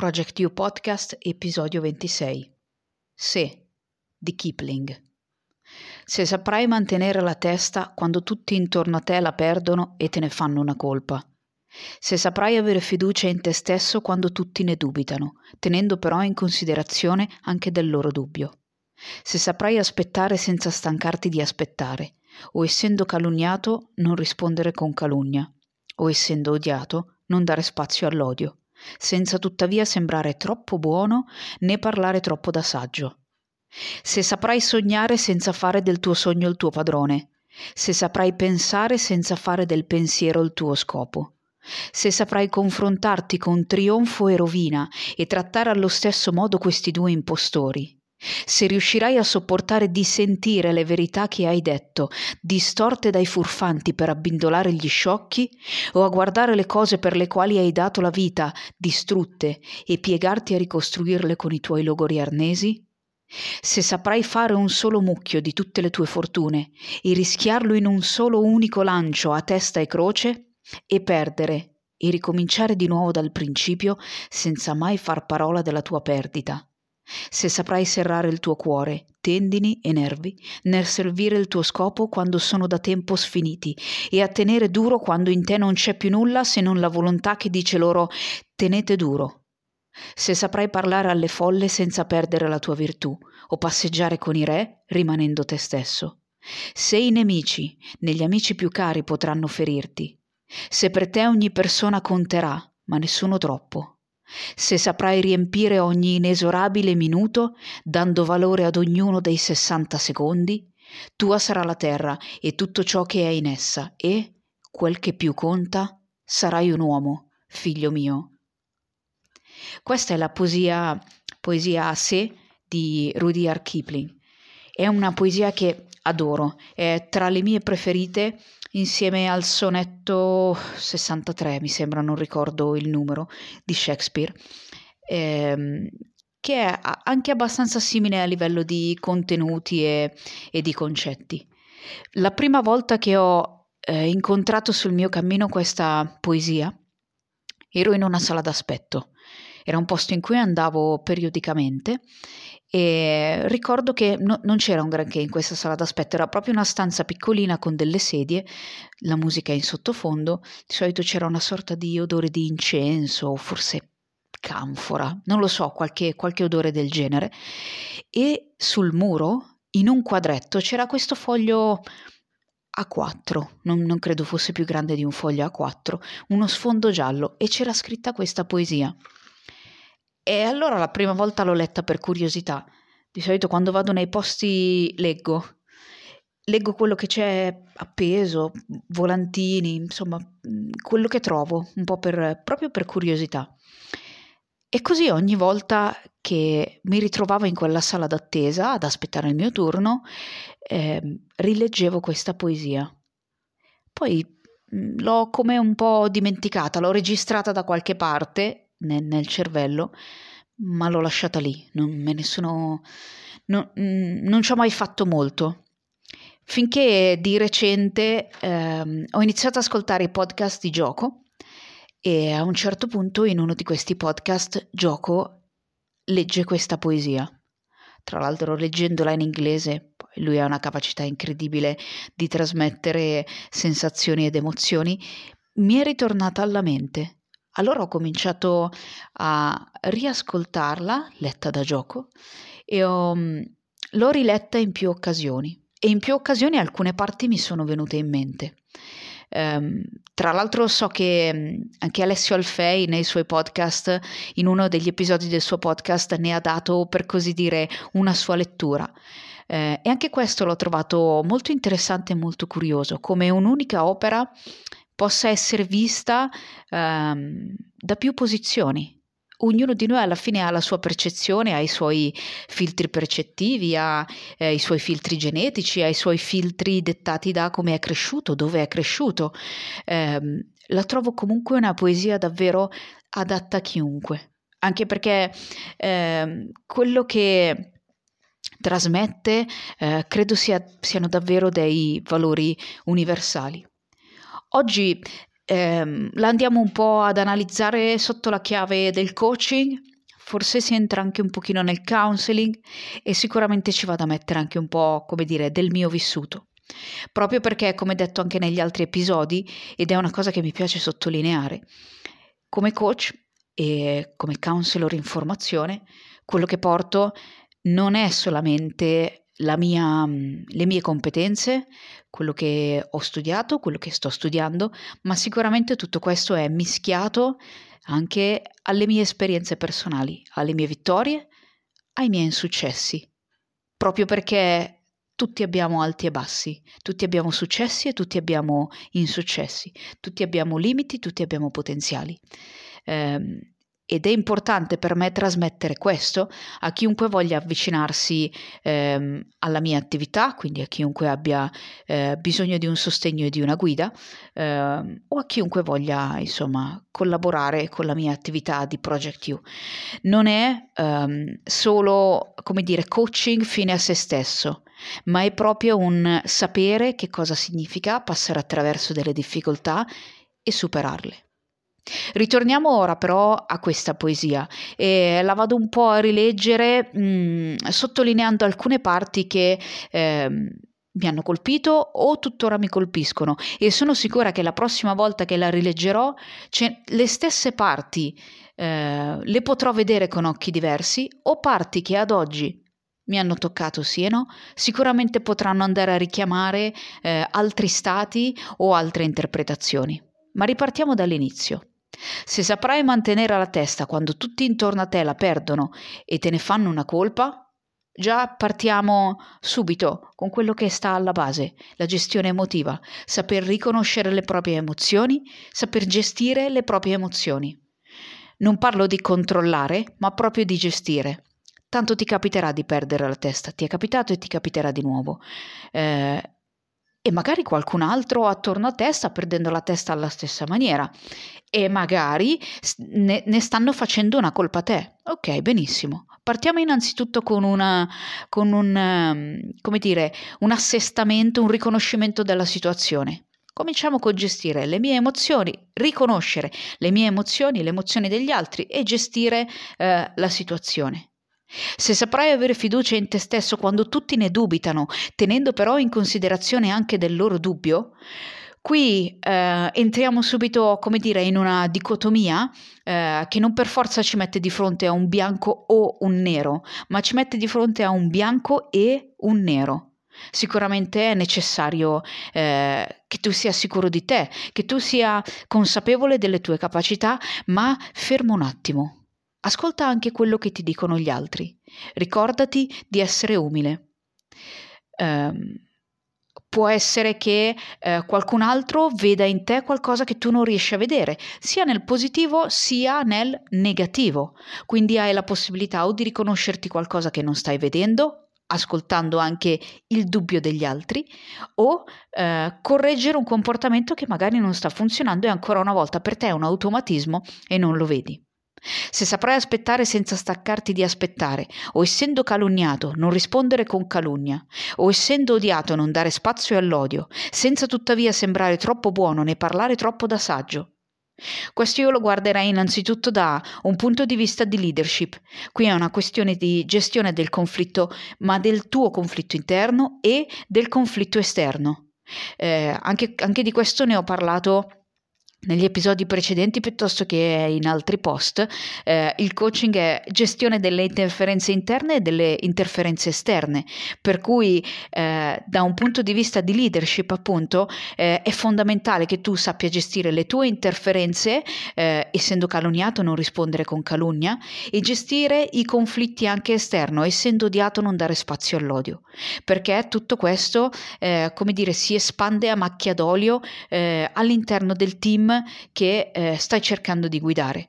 Project You Podcast, episodio 26. Se di Kipling. Se saprai mantenere la testa quando tutti intorno a te la perdono e te ne fanno una colpa. Se saprai avere fiducia in te stesso quando tutti ne dubitano, tenendo però in considerazione anche del loro dubbio. Se saprai aspettare senza stancarti di aspettare, o essendo calunniato non rispondere con calunnia, o essendo odiato non dare spazio all'odio senza tuttavia sembrare troppo buono né parlare troppo da saggio. Se saprai sognare senza fare del tuo sogno il tuo padrone, se saprai pensare senza fare del pensiero il tuo scopo, se saprai confrontarti con trionfo e rovina e trattare allo stesso modo questi due impostori, se riuscirai a sopportare di sentire le verità che hai detto, distorte dai furfanti per abbindolare gli sciocchi, o a guardare le cose per le quali hai dato la vita, distrutte, e piegarti a ricostruirle con i tuoi logori arnesi? Se saprai fare un solo mucchio di tutte le tue fortune e rischiarlo in un solo unico lancio a testa e croce, e perdere e ricominciare di nuovo dal principio senza mai far parola della tua perdita se saprai serrare il tuo cuore, tendini e nervi, nel servire il tuo scopo quando sono da tempo sfiniti, e a tenere duro quando in te non c'è più nulla se non la volontà che dice loro tenete duro. Se saprai parlare alle folle senza perdere la tua virtù, o passeggiare con i re rimanendo te stesso. Se i nemici, negli amici più cari, potranno ferirti. Se per te ogni persona conterà, ma nessuno troppo se saprai riempire ogni inesorabile minuto, dando valore ad ognuno dei sessanta secondi, tua sarà la terra e tutto ciò che è in essa, e, quel che più conta, sarai un uomo, figlio mio. Questa è la poesia, poesia a sé di Rudyard Kipling. È una poesia che adoro, è tra le mie preferite insieme al sonetto 63, mi sembra, non ricordo il numero, di Shakespeare, ehm, che è anche abbastanza simile a livello di contenuti e, e di concetti. La prima volta che ho eh, incontrato sul mio cammino questa poesia ero in una sala d'aspetto. Era un posto in cui andavo periodicamente e ricordo che no, non c'era un granché in questa sala d'aspetto, era proprio una stanza piccolina con delle sedie, la musica in sottofondo, di solito c'era una sorta di odore di incenso, forse canfora, non lo so, qualche, qualche odore del genere. E sul muro, in un quadretto, c'era questo foglio A4, non, non credo fosse più grande di un foglio A4, uno sfondo giallo e c'era scritta questa poesia. E allora la prima volta l'ho letta per curiosità. Di solito quando vado nei posti leggo. Leggo quello che c'è appeso, volantini, insomma, quello che trovo, un po' per, proprio per curiosità. E così ogni volta che mi ritrovavo in quella sala d'attesa ad aspettare il mio turno, eh, rileggevo questa poesia. Poi l'ho come un po' dimenticata, l'ho registrata da qualche parte nel, nel cervello, ma l'ho lasciata lì, non me ne sono... No, mm, non ci ho mai fatto molto. Finché di recente ehm, ho iniziato ad ascoltare i podcast di gioco e a un certo punto in uno di questi podcast gioco legge questa poesia. Tra l'altro leggendola in inglese, lui ha una capacità incredibile di trasmettere sensazioni ed emozioni, mi è ritornata alla mente allora ho cominciato a riascoltarla, letta da gioco, e ho, mm, l'ho riletta in più occasioni. E in più occasioni alcune parti mi sono venute in mente. Um, tra l'altro so che mm, anche Alessio Alfei nei suoi podcast, in uno degli episodi del suo podcast, ne ha dato per così dire una sua lettura. Eh, e anche questo l'ho trovato molto interessante e molto curioso, come un'unica opera possa essere vista ehm, da più posizioni. Ognuno di noi alla fine ha la sua percezione, ha i suoi filtri percettivi, ha eh, i suoi filtri genetici, ha i suoi filtri dettati da come è cresciuto, dove è cresciuto. Eh, la trovo comunque una poesia davvero adatta a chiunque, anche perché eh, quello che trasmette eh, credo sia, siano davvero dei valori universali. Oggi ehm, la andiamo un po' ad analizzare sotto la chiave del coaching forse si entra anche un pochino nel counseling e sicuramente ci vado a mettere anche un po', come dire, del mio vissuto. Proprio perché, come detto anche negli altri episodi, ed è una cosa che mi piace sottolineare, come coach e come counselor in formazione, quello che porto non è solamente mia, le mie competenze, quello che ho studiato, quello che sto studiando, ma sicuramente tutto questo è mischiato anche alle mie esperienze personali, alle mie vittorie, ai miei insuccessi, proprio perché tutti abbiamo alti e bassi, tutti abbiamo successi e tutti abbiamo insuccessi, tutti abbiamo limiti, tutti abbiamo potenziali. Eh, ed è importante per me trasmettere questo a chiunque voglia avvicinarsi ehm, alla mia attività, quindi a chiunque abbia eh, bisogno di un sostegno e di una guida, ehm, o a chiunque voglia insomma collaborare con la mia attività di Project U. Non è ehm, solo come dire coaching fine a se stesso, ma è proprio un sapere che cosa significa passare attraverso delle difficoltà e superarle. Ritorniamo ora però a questa poesia e la vado un po' a rileggere mh, mm, sottolineando alcune parti che eh, mi hanno colpito o tuttora mi colpiscono e sono sicura che la prossima volta che la rileggerò le stesse parti eh, le potrò vedere con occhi diversi o parti che ad oggi mi hanno toccato sì e no, sicuramente potranno andare a richiamare eh, altri stati o altre interpretazioni. Ma ripartiamo dall'inizio. Se saprai mantenere la testa quando tutti intorno a te la perdono e te ne fanno una colpa, già partiamo subito con quello che sta alla base, la gestione emotiva, saper riconoscere le proprie emozioni, saper gestire le proprie emozioni. Non parlo di controllare, ma proprio di gestire. Tanto ti capiterà di perdere la testa, ti è capitato e ti capiterà di nuovo. Eh, e magari qualcun altro attorno a te sta perdendo la testa alla stessa maniera e magari ne, ne stanno facendo una colpa a te. Ok, benissimo. Partiamo innanzitutto con, una, con un, um, come dire, un assestamento, un riconoscimento della situazione. Cominciamo con gestire le mie emozioni, riconoscere le mie emozioni, le emozioni degli altri e gestire eh, la situazione. Se saprai avere fiducia in te stesso quando tutti ne dubitano, tenendo però in considerazione anche del loro dubbio, Qui eh, entriamo subito, come dire, in una dicotomia eh, che non per forza ci mette di fronte a un bianco o un nero, ma ci mette di fronte a un bianco e un nero. Sicuramente è necessario eh, che tu sia sicuro di te, che tu sia consapevole delle tue capacità, ma fermo un attimo. Ascolta anche quello che ti dicono gli altri. Ricordati di essere umile. Um, può essere che eh, qualcun altro veda in te qualcosa che tu non riesci a vedere, sia nel positivo sia nel negativo. Quindi hai la possibilità o di riconoscerti qualcosa che non stai vedendo, ascoltando anche il dubbio degli altri, o eh, correggere un comportamento che magari non sta funzionando e ancora una volta per te è un automatismo e non lo vedi. Se saprai aspettare senza staccarti di aspettare, o essendo calunniato non rispondere con calunnia, o essendo odiato non dare spazio all'odio, senza tuttavia sembrare troppo buono né parlare troppo da saggio. Questo io lo guarderei innanzitutto da un punto di vista di leadership. Qui è una questione di gestione del conflitto, ma del tuo conflitto interno e del conflitto esterno. Eh, anche, anche di questo ne ho parlato negli episodi precedenti piuttosto che in altri post, eh, il coaching è gestione delle interferenze interne e delle interferenze esterne, per cui eh, da un punto di vista di leadership appunto eh, è fondamentale che tu sappia gestire le tue interferenze, eh, essendo calunniato non rispondere con calunnia, e gestire i conflitti anche esterno, essendo odiato non dare spazio all'odio, perché tutto questo, eh, come dire, si espande a macchia d'olio eh, all'interno del team che eh, stai cercando di guidare.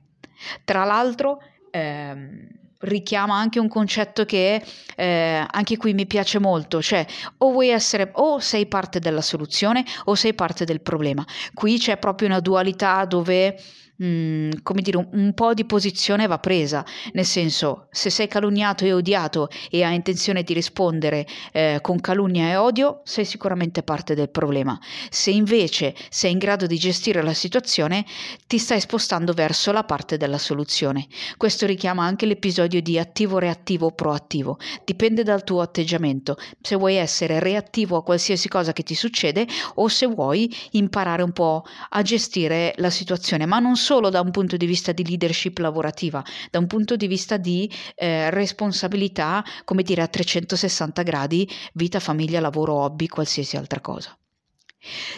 Tra l'altro, ehm, richiama anche un concetto che eh, anche qui mi piace molto, cioè o vuoi essere o sei parte della soluzione o sei parte del problema. Qui c'è proprio una dualità dove Mm, come dire, un, po' di posizione va presa, nel senso, se sei calunniato e odiato e hai intenzione di rispondere eh, con calunnia e odio, sei sicuramente parte del problema. Se invece sei in grado di gestire la situazione, ti stai spostando verso la parte della soluzione. Questo richiama anche l'episodio di attivo, reattivo proattivo. Dipende dal tuo atteggiamento, se vuoi essere reattivo a qualsiasi cosa che ti succede o se vuoi imparare un po' a gestire la situazione, ma non solo solo da un punto di vista di leadership lavorativa, da un punto di vista di eh, responsabilità, come dire, a 360 gradi, vita, famiglia, lavoro, hobby, qualsiasi altra cosa.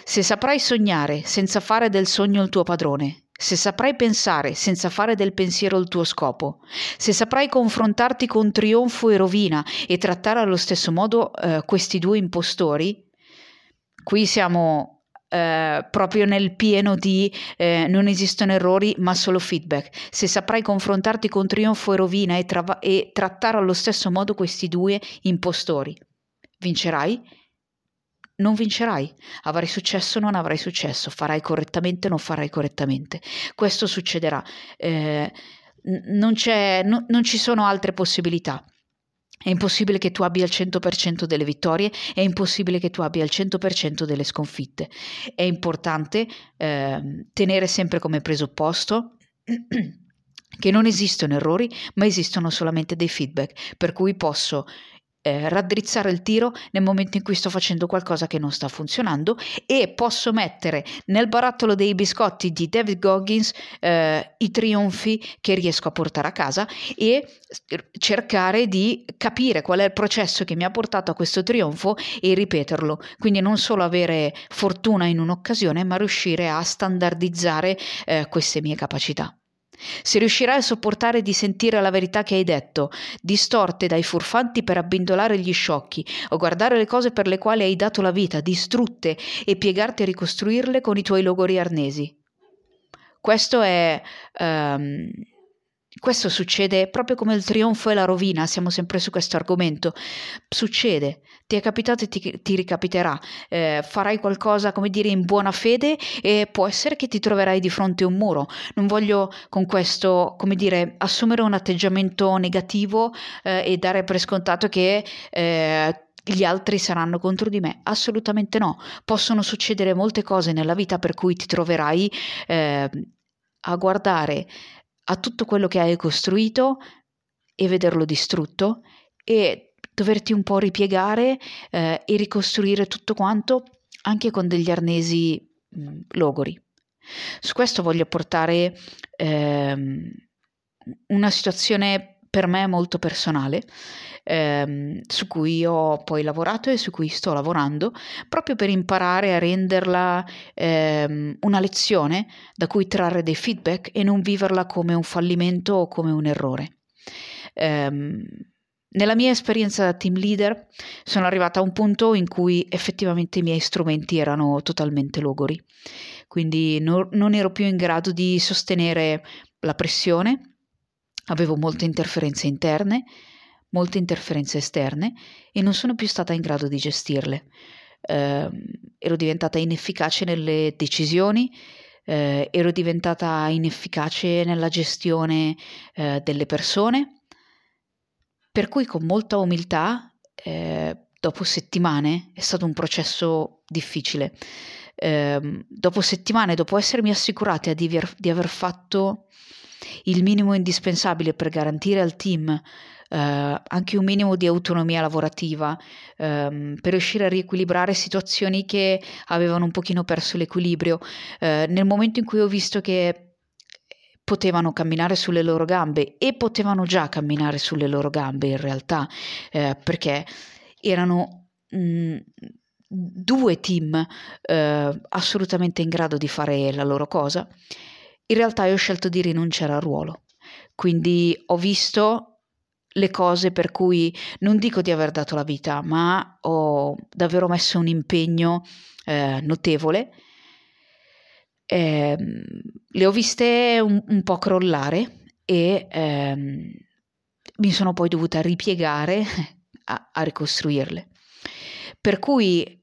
Se saprai sognare senza fare del sogno il tuo padrone, se saprai pensare senza fare del pensiero il tuo scopo, se saprai confrontarti con trionfo e rovina e trattare allo stesso modo eh, questi due impostori, qui siamo eh, proprio nel pieno di eh, non esistono errori ma solo feedback. Se saprai confrontarti con trionfo e rovina e, tra- e trattare allo stesso modo questi due impostori, vincerai? Non vincerai, avrai successo o non avrai successo, farai correttamente o non farai correttamente. Questo succederà. Eh, non, no, non ci sono altre possibilità. È impossibile che tu abbia il 100% delle vittorie, è impossibile che tu abbia il 100% delle sconfitte. È importante eh, tenere sempre come presupposto che non esistono errori, ma esistono solamente dei feedback, per cui posso eh, raddrizzare il tiro nel momento in cui sto facendo qualcosa che non sta funzionando e posso mettere nel barattolo dei biscotti di David Goggins eh, i trionfi che riesco a portare a casa e cercare di capire qual è il processo che mi ha portato a questo trionfo e ripeterlo. Quindi non solo avere fortuna in un'occasione, ma riuscire a standardizzare eh, queste mie capacità. Se riuscirai a sopportare di sentire la verità che hai detto, distorte dai furfanti per abbindolare gli sciocchi, o guardare le cose per le quali hai dato la vita, distrutte, e piegarti a ricostruirle con i tuoi logori arnesi. Questo è um, questo succede proprio come il trionfo e la rovina, siamo sempre su questo argomento. Succede, ti è capitato e ti, ti ricapiterà. Eh, farai qualcosa, come dire, in buona fede e può essere che ti troverai di fronte a un muro. Non voglio con questo, come dire, assumere un atteggiamento negativo eh, e dare per scontato che eh, gli altri saranno contro di me? Assolutamente no. Possono succedere molte cose nella vita per cui ti troverai eh, a guardare a tutto quello che hai costruito e vederlo distrutto e doverti un po' ripiegare eh, e ricostruire tutto quanto anche con degli arnesi mh, mm, logori. Su questo voglio portare ehm, una situazione per me molto personale ehm, su cui ho poi lavorato e su cui sto lavorando proprio per imparare a renderla ehm, una lezione da cui trarre dei feedback e non viverla come un fallimento o come un errore. Ehm, nella mia esperienza da team leader sono arrivata a un punto in cui effettivamente i miei strumenti erano totalmente logori, quindi no, non ero più in grado di sostenere la pressione, avevo molte interferenze interne, molte interferenze esterne e non sono più stata in grado di gestirle. Eh, ero diventata inefficace nelle decisioni, eh, ero diventata inefficace nella gestione eh, delle persone, per cui con molta umiltà, eh, dopo settimane, è stato un processo difficile. Ehm, dopo settimane, dopo essermi assicurata di di aver fatto il minimo indispensabile per garantire al team eh, anche un minimo di autonomia lavorativa ehm, per riuscire a riequilibrare situazioni che avevano un pochino perso l'equilibrio. Eh, nel momento in cui ho visto che potevano camminare sulle loro gambe e potevano già camminare sulle loro gambe in realtà eh, perché erano mh, mm, due team assolutamente in grado di fare la loro cosa in realtà io ho scelto di rinunciare al ruolo quindi ho visto le cose per cui non dico di aver dato la vita, ma ho davvero messo un impegno eh, notevole. Eh, le ho viste un, un po' crollare e ehm, mi sono poi dovuta ripiegare a, a ricostruirle. Per cui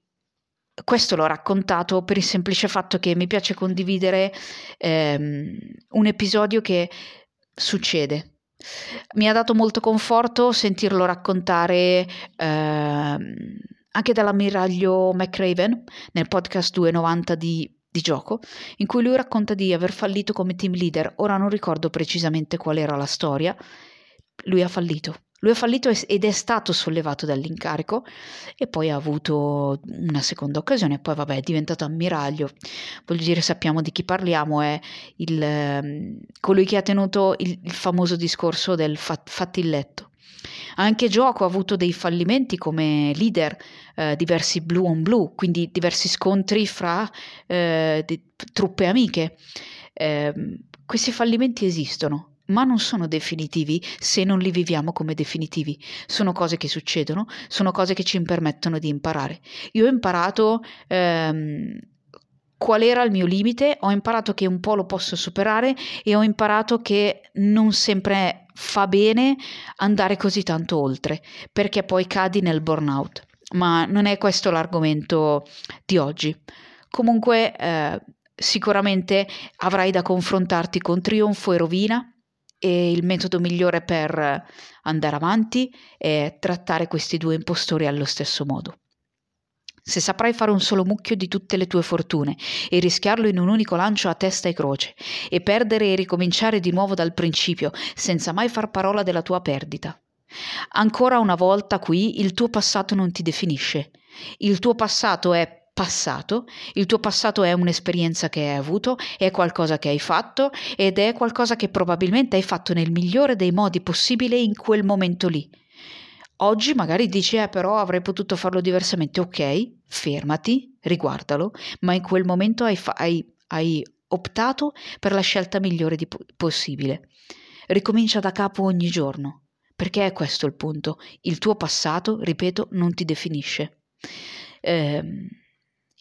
questo l'ho raccontato per il semplice fatto che mi piace condividere ehm, un episodio che succede. Mi ha dato molto conforto sentirlo raccontare ehm, anche dall'ammiraglio McRaven nel podcast 290 di di gioco, in cui lui racconta di aver fallito come team leader. Ora non ricordo precisamente qual era la storia. Lui ha fallito. Lui ha fallito ed è stato sollevato dall'incarico e poi ha avuto una seconda occasione, poi vabbè è diventato ammiraglio. Voglio dire, sappiamo di chi parliamo, è il, ehm, colui che ha tenuto il, il famoso discorso del fat, fatti. Anche Gioco ha avuto dei fallimenti come leader, eh, diversi blue on blue, quindi diversi scontri fra eh, truppe amiche. Eh, questi fallimenti esistono, ma non sono definitivi se non li viviamo come definitivi. Sono cose che succedono, sono cose che ci permettono di imparare. Io ho imparato ehm, qual era il mio limite, ho imparato che un po' lo posso superare e ho imparato che non sempre fa bene andare così tanto oltre, perché poi cadi nel burnout. Ma non è questo l'argomento di oggi. Comunque, eh, sicuramente avrai da confrontarti con trionfo e rovina, e il metodo migliore per andare avanti è trattare questi due impostori allo stesso modo. Se saprai fare un solo mucchio di tutte le tue fortune e rischiarlo in un unico lancio a testa e croce, e perdere e ricominciare di nuovo dal principio, senza mai far parola della tua perdita. Ancora una volta qui il tuo passato non ti definisce. Il tuo passato è passato, il tuo passato è un'esperienza che hai avuto, è qualcosa che hai fatto ed è qualcosa che probabilmente hai fatto nel migliore dei modi possibile in quel momento lì. Oggi magari dici, eh, però avrei potuto farlo diversamente. Ok, fermati, riguardalo, ma in quel momento hai, fa- hai, hai optato per la scelta migliore po- possibile. Ricomincia da capo ogni giorno, perché è questo il punto. Il tuo passato, ripeto, non ti definisce. Ehm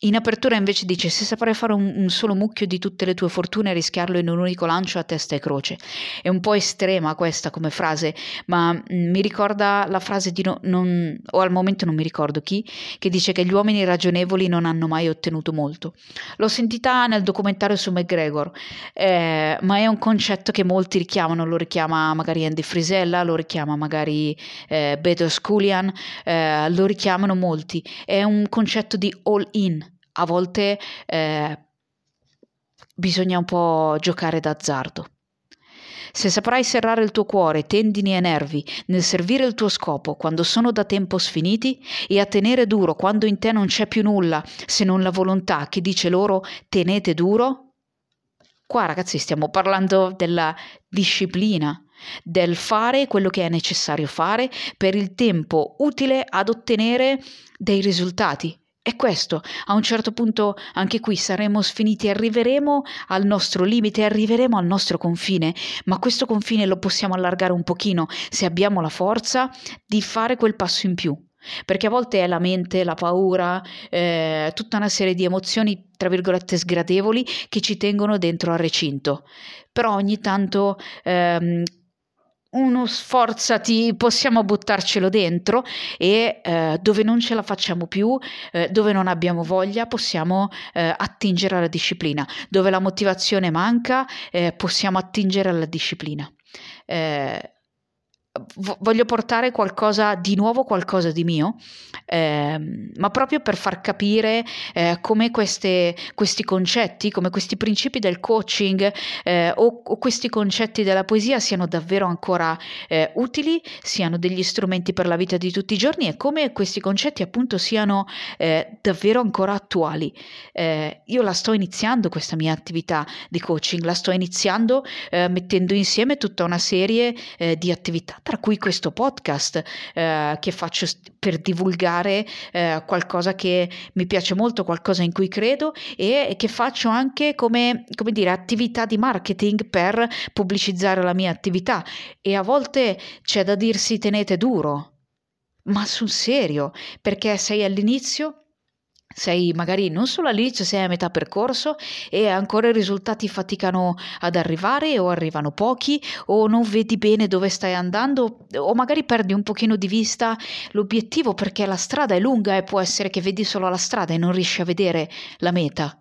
in apertura invece dice se saprai fare un, un, solo mucchio di tutte le tue fortune e rischiarlo in un unico lancio a testa e croce. È un po' estrema questa come frase, ma mm, mi ricorda la frase di no, non, o al momento non mi ricordo chi, che dice che gli uomini ragionevoli non hanno mai ottenuto molto. L'ho sentita nel documentario su McGregor, eh, ma è un concetto che molti richiamano, lo richiama magari Andy Frisella, lo richiama magari eh, Beto Sculian, eh, lo richiamano molti. È un concetto di all in a volte eh, bisogna un po' giocare d'azzardo. Se saprai serrare il tuo cuore, tendini e nervi nel servire il tuo scopo quando sono da tempo sfiniti e a tenere duro quando in te non c'è più nulla se non la volontà che dice loro tenete duro, qua ragazzi stiamo parlando della disciplina, del fare quello che è necessario fare per il tempo utile ad ottenere dei risultati è questo, a un certo punto anche qui saremo sfiniti, arriveremo al nostro limite, arriveremo al nostro confine, ma questo confine lo possiamo allargare un pochino se abbiamo la forza di fare quel passo in più. Perché a volte è la mente, la paura, eh, tutta una serie di emozioni, tra virgolette, sgradevoli che ci tengono dentro al recinto. Però ogni tanto ehm, uno sforzati, possiamo buttarcelo dentro e eh, dove non ce la facciamo più, eh, dove non abbiamo voglia, possiamo eh, attingere alla disciplina. Dove la motivazione manca, eh, possiamo attingere alla disciplina. Eh, voglio portare qualcosa di nuovo, qualcosa di mio, eh, ma proprio per far capire eh, come queste, questi concetti, come questi principi del coaching eh, o, o, questi concetti della poesia siano davvero ancora eh, utili, siano degli strumenti per la vita di tutti i giorni e come questi concetti appunto siano eh, davvero ancora attuali. Eh, io la sto iniziando questa mia attività di coaching, la sto iniziando mettendo insieme tutta una serie di attività tra cui questo podcast eh, che faccio per divulgare eh, qualcosa che mi piace molto, qualcosa in cui credo e che faccio anche come, come dire, attività di marketing per pubblicizzare la mia attività. E a volte c'è da dirsi tenete duro, ma sul serio, perché sei all'inizio sei magari non solo all'inizio, sei a metà percorso e ancora i risultati faticano ad arrivare o arrivano pochi o non vedi bene dove stai andando o magari perdi un pochino di vista l'obiettivo perché la strada è lunga e può essere che vedi solo la strada e non riesci a vedere la meta.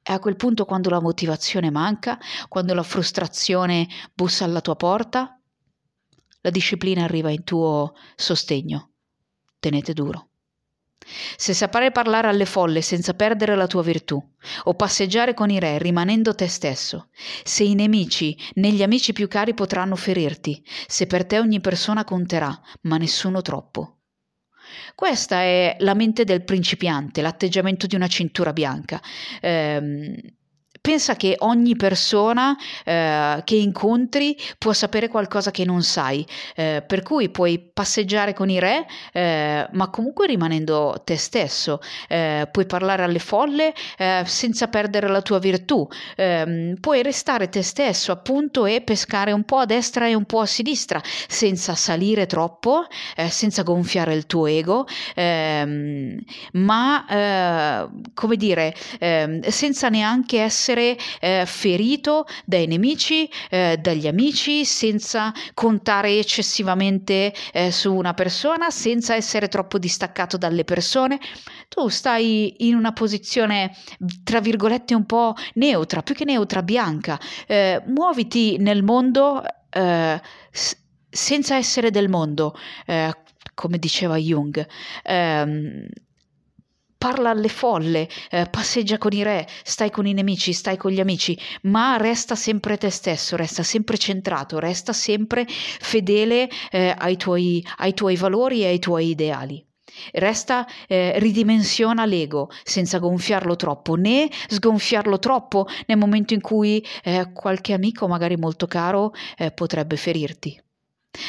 È a quel punto quando la motivazione manca, quando la frustrazione bussa alla tua porta, la disciplina arriva in tuo sostegno. Tenete duro. Se saprai parlare alle folle senza perdere la tua virtù, o passeggiare con i re rimanendo te stesso, se i nemici né gli amici più cari potranno ferirti, se per te ogni persona conterà, ma nessuno troppo. Questa è la mente del principiante, l'atteggiamento di una cintura bianca. Eh, pensa che ogni persona eh, che incontri può sapere qualcosa che non sai, eh, per cui puoi passeggiare con i re, eh, ma comunque rimanendo te stesso, eh, puoi parlare alle folle eh, senza perdere la tua virtù, ehm, puoi restare te stesso appunto e pescare un po' a destra e un po' a sinistra, senza salire troppo, eh, senza gonfiare il tuo ego, ehm, ma come dire, ehm, senza neanche essere essere eh, ferito dai nemici, eh, dagli amici, senza contare eccessivamente eh, su una persona, senza essere troppo distaccato dalle persone. Tu stai in una posizione, tra virgolette, un po' neutra, più che neutra, bianca. Eh, muoviti nel mondo eh, senza essere del mondo, eh, come diceva Jung. Parla alle folle, eh, passeggia con i re, stai con i nemici, stai con gli amici, ma resta sempre te stesso, resta sempre centrato, resta sempre fedele eh, ai, tuoi, ai tuoi valori e ai tuoi ideali. Resta, eh, ridimensiona l'ego senza gonfiarlo troppo, né sgonfiarlo troppo nel momento in cui eh, qualche amico, magari molto caro, eh, potrebbe ferirti.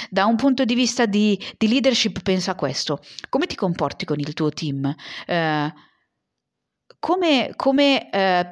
Da un punto di vista di, di, leadership pensa a questo. Come ti comporti con il tuo team? Eh, come, come, eh,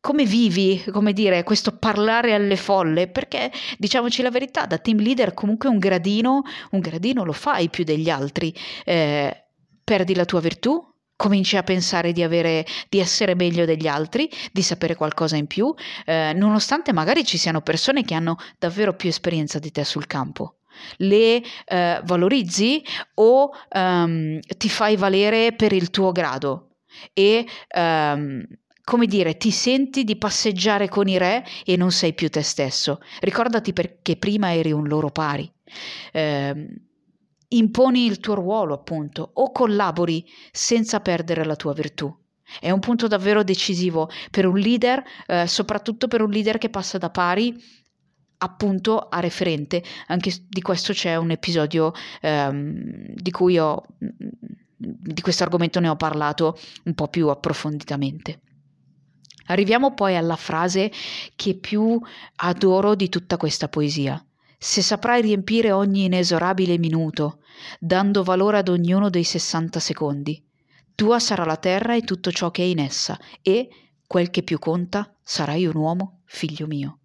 come, vivi, come dire, questo parlare alle folle? Perché, diciamoci la verità, da team leader comunque un gradino, un gradino lo fai più degli altri. Eh, perdi la tua virtù? Cominci a pensare di, avere, di essere meglio degli altri, di sapere qualcosa in più, eh, nonostante magari ci siano persone che hanno davvero più esperienza di te sul campo. Le eh, valorizzi o um, ti fai valere per il tuo grado e um, come dire, ti senti di passeggiare con i re e non sei più te stesso. Ricordati perché prima eri un loro pari. Eh, imponi il tuo ruolo, appunto, o collabori senza perdere la tua virtù. È un punto davvero decisivo per un leader, eh, soprattutto per un leader che passa da pari appunto a referente. Anche di questo c'è un episodio ehm, di cui ho di questo argomento ne ho parlato un po' più approfonditamente. Arriviamo poi alla frase che più adoro di tutta questa poesia. Se saprai riempire ogni inesorabile minuto, dando valore ad ognuno dei 60 secondi. Tua sarà la terra e tutto ciò che è in essa, e, quel che più conta, sarai un uomo, figlio mio.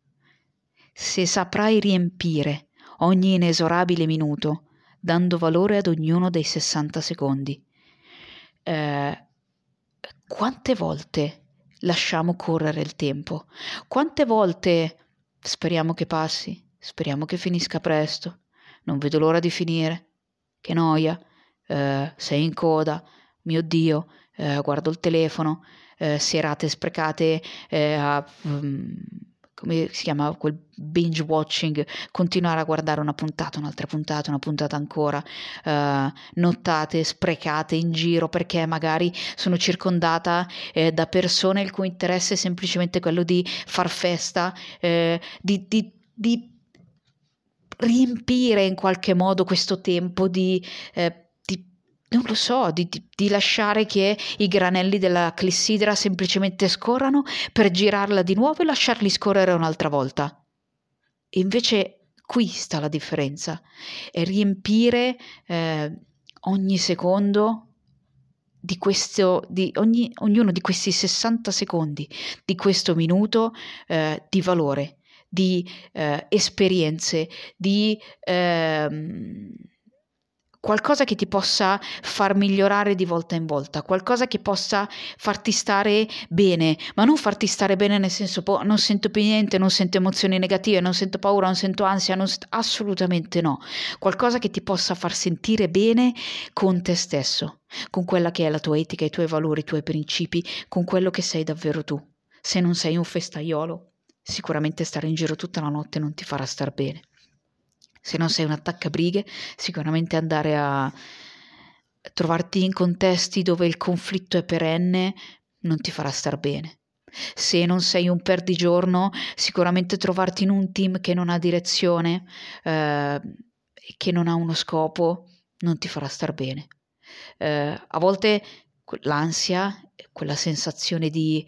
Se saprai riempire ogni inesorabile minuto, dando valore ad ognuno dei 60 secondi. Eh, quante volte lasciamo correre il tempo? Quante volte speriamo che passi? Speriamo che finisca presto. Non vedo l'ora di finire. Che noia, eh, sei in coda, mio Dio, eh, guardo il telefono, eh, serate sprecate eh, a... Um, come si chiama quel binge watching, continuare a guardare una puntata, un'altra puntata, una puntata ancora, uh, nottate sprecate in giro perché magari sono circondata eh, da persone il cui interesse è semplicemente quello di far festa, eh, di, di, di riempire in qualche modo questo tempo di, eh, non lo so, di, di, di, lasciare che i granelli della clissidra semplicemente scorrano per girarla di nuovo e lasciarli scorrere un'altra volta. Invece qui sta la differenza, è riempire eh, ogni secondo di questo, di ogni, ognuno di questi 60 secondi, di questo minuto eh, di valore, di eh, esperienze, di eh, qualcosa che ti possa far migliorare di volta in volta, qualcosa che possa farti stare bene, ma non farti stare bene nel senso po- non sento più niente, non sento emozioni negative, non sento paura, non sento ansia, non sento... assolutamente no, qualcosa che ti possa far sentire bene con te stesso, con quella che è la tua etica, i tuoi valori, i tuoi principi, con quello che sei davvero tu. Se non sei un festaiolo, sicuramente stare in giro tutta la notte non ti farà star bene. Se non sei un attaccabrighe, sicuramente andare a trovarti in contesti dove il conflitto è perenne non ti farà star bene. Se non sei un perdigiorno, sicuramente trovarti in un team che non ha direzione, eh, che non ha uno scopo, non ti farà star bene. Eh, a volte l'ansia, quella sensazione di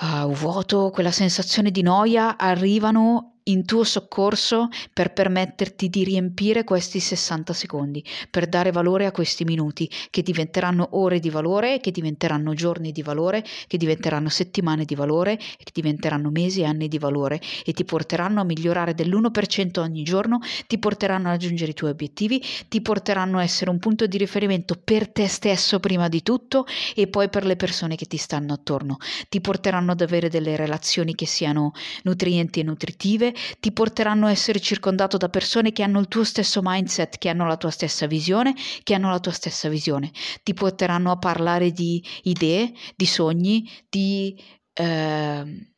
uh, vuoto, quella sensazione di noia arrivano in tuo soccorso per permetterti di riempire questi 60 secondi, per dare valore a questi minuti che diventeranno ore di valore, che diventeranno giorni di valore, che diventeranno settimane di valore, che diventeranno mesi e anni di valore e ti porteranno a migliorare dell'1% ogni giorno, ti porteranno a raggiungere i tuoi obiettivi, ti porteranno a essere un punto di riferimento per te stesso prima di tutto e poi per le persone che ti stanno attorno, ti porteranno ad avere delle relazioni che siano nutrienti e nutritive, ti porteranno a essere circondato da persone che hanno il tuo stesso mindset, che hanno la tua stessa visione, che hanno la tua stessa visione. Ti porteranno a parlare di idee, di sogni, di eh,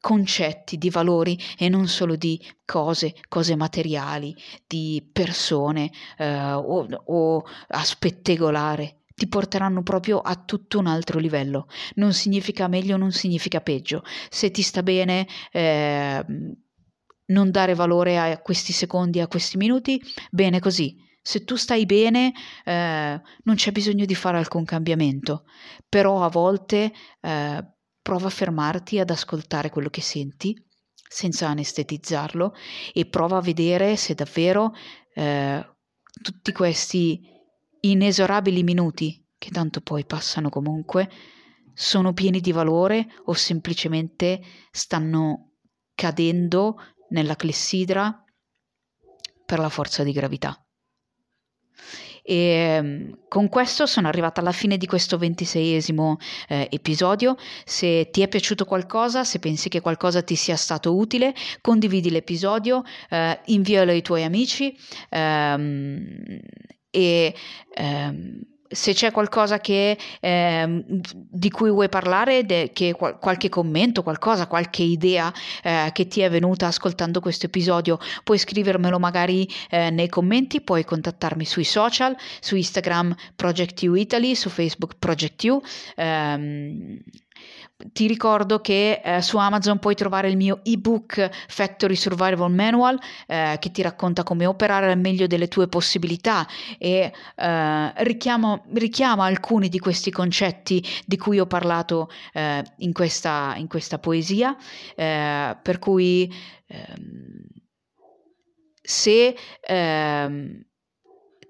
concetti, di valori e non solo di cose, cose materiali, di persone eh, o, o a spettegolare ti porteranno proprio a tutto un altro livello. Non significa meglio, non significa peggio. Se ti sta bene, eh, non dare valore a questi secondi, a questi minuti, bene così. Se tu stai bene, eh, non c'è bisogno di fare alcun cambiamento, però a volte eh, prova a fermarti ad ascoltare quello che senti senza anestetizzarlo e prova a vedere se davvero eh, tutti questi inesorabili minuti, che tanto poi passano comunque, sono pieni di valore o semplicemente stanno cadendo nella clessidra per la forza di gravità. E ehm, con questo sono arrivata alla fine di questo ventiseiesimo eh, episodio. Se ti è piaciuto qualcosa, se pensi che qualcosa ti sia stato utile, condividi l'episodio, eh, invialo ai tuoi amici ehm, e ehm, se c'è qualcosa che, eh, di cui vuoi parlare, de, che, qual- qualche commento, qualcosa, qualche idea eh, che ti è venuta ascoltando questo episodio, puoi scrivermelo magari eh, nei commenti, puoi contattarmi sui social, su Instagram Project U Italy, su Facebook Project U. Ehm, ti ricordo che eh, su Amazon puoi trovare il mio ebook Factory Survival Manual eh, che ti racconta come operare al meglio delle tue possibilità e eh, richiamo, richiama alcuni di questi concetti di cui ho parlato eh, in questa, in, questa, poesia, eh, per cui ehm, se ehm,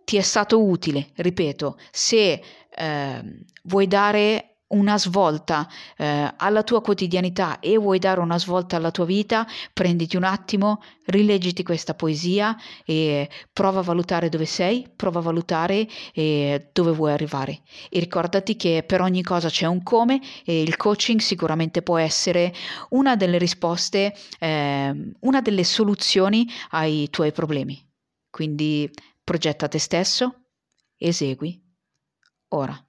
ti è stato utile, ripeto, se ehm, vuoi dare una svolta eh, alla tua quotidianità e vuoi dare una svolta alla tua vita, prenditi un attimo, rileggiti questa poesia e prova a valutare dove sei, prova a valutare eh, dove vuoi arrivare. E ricordati che per ogni cosa c'è un come e il coaching sicuramente può essere una delle risposte, eh, una delle soluzioni ai tuoi problemi. Quindi progetta te stesso, esegui ora.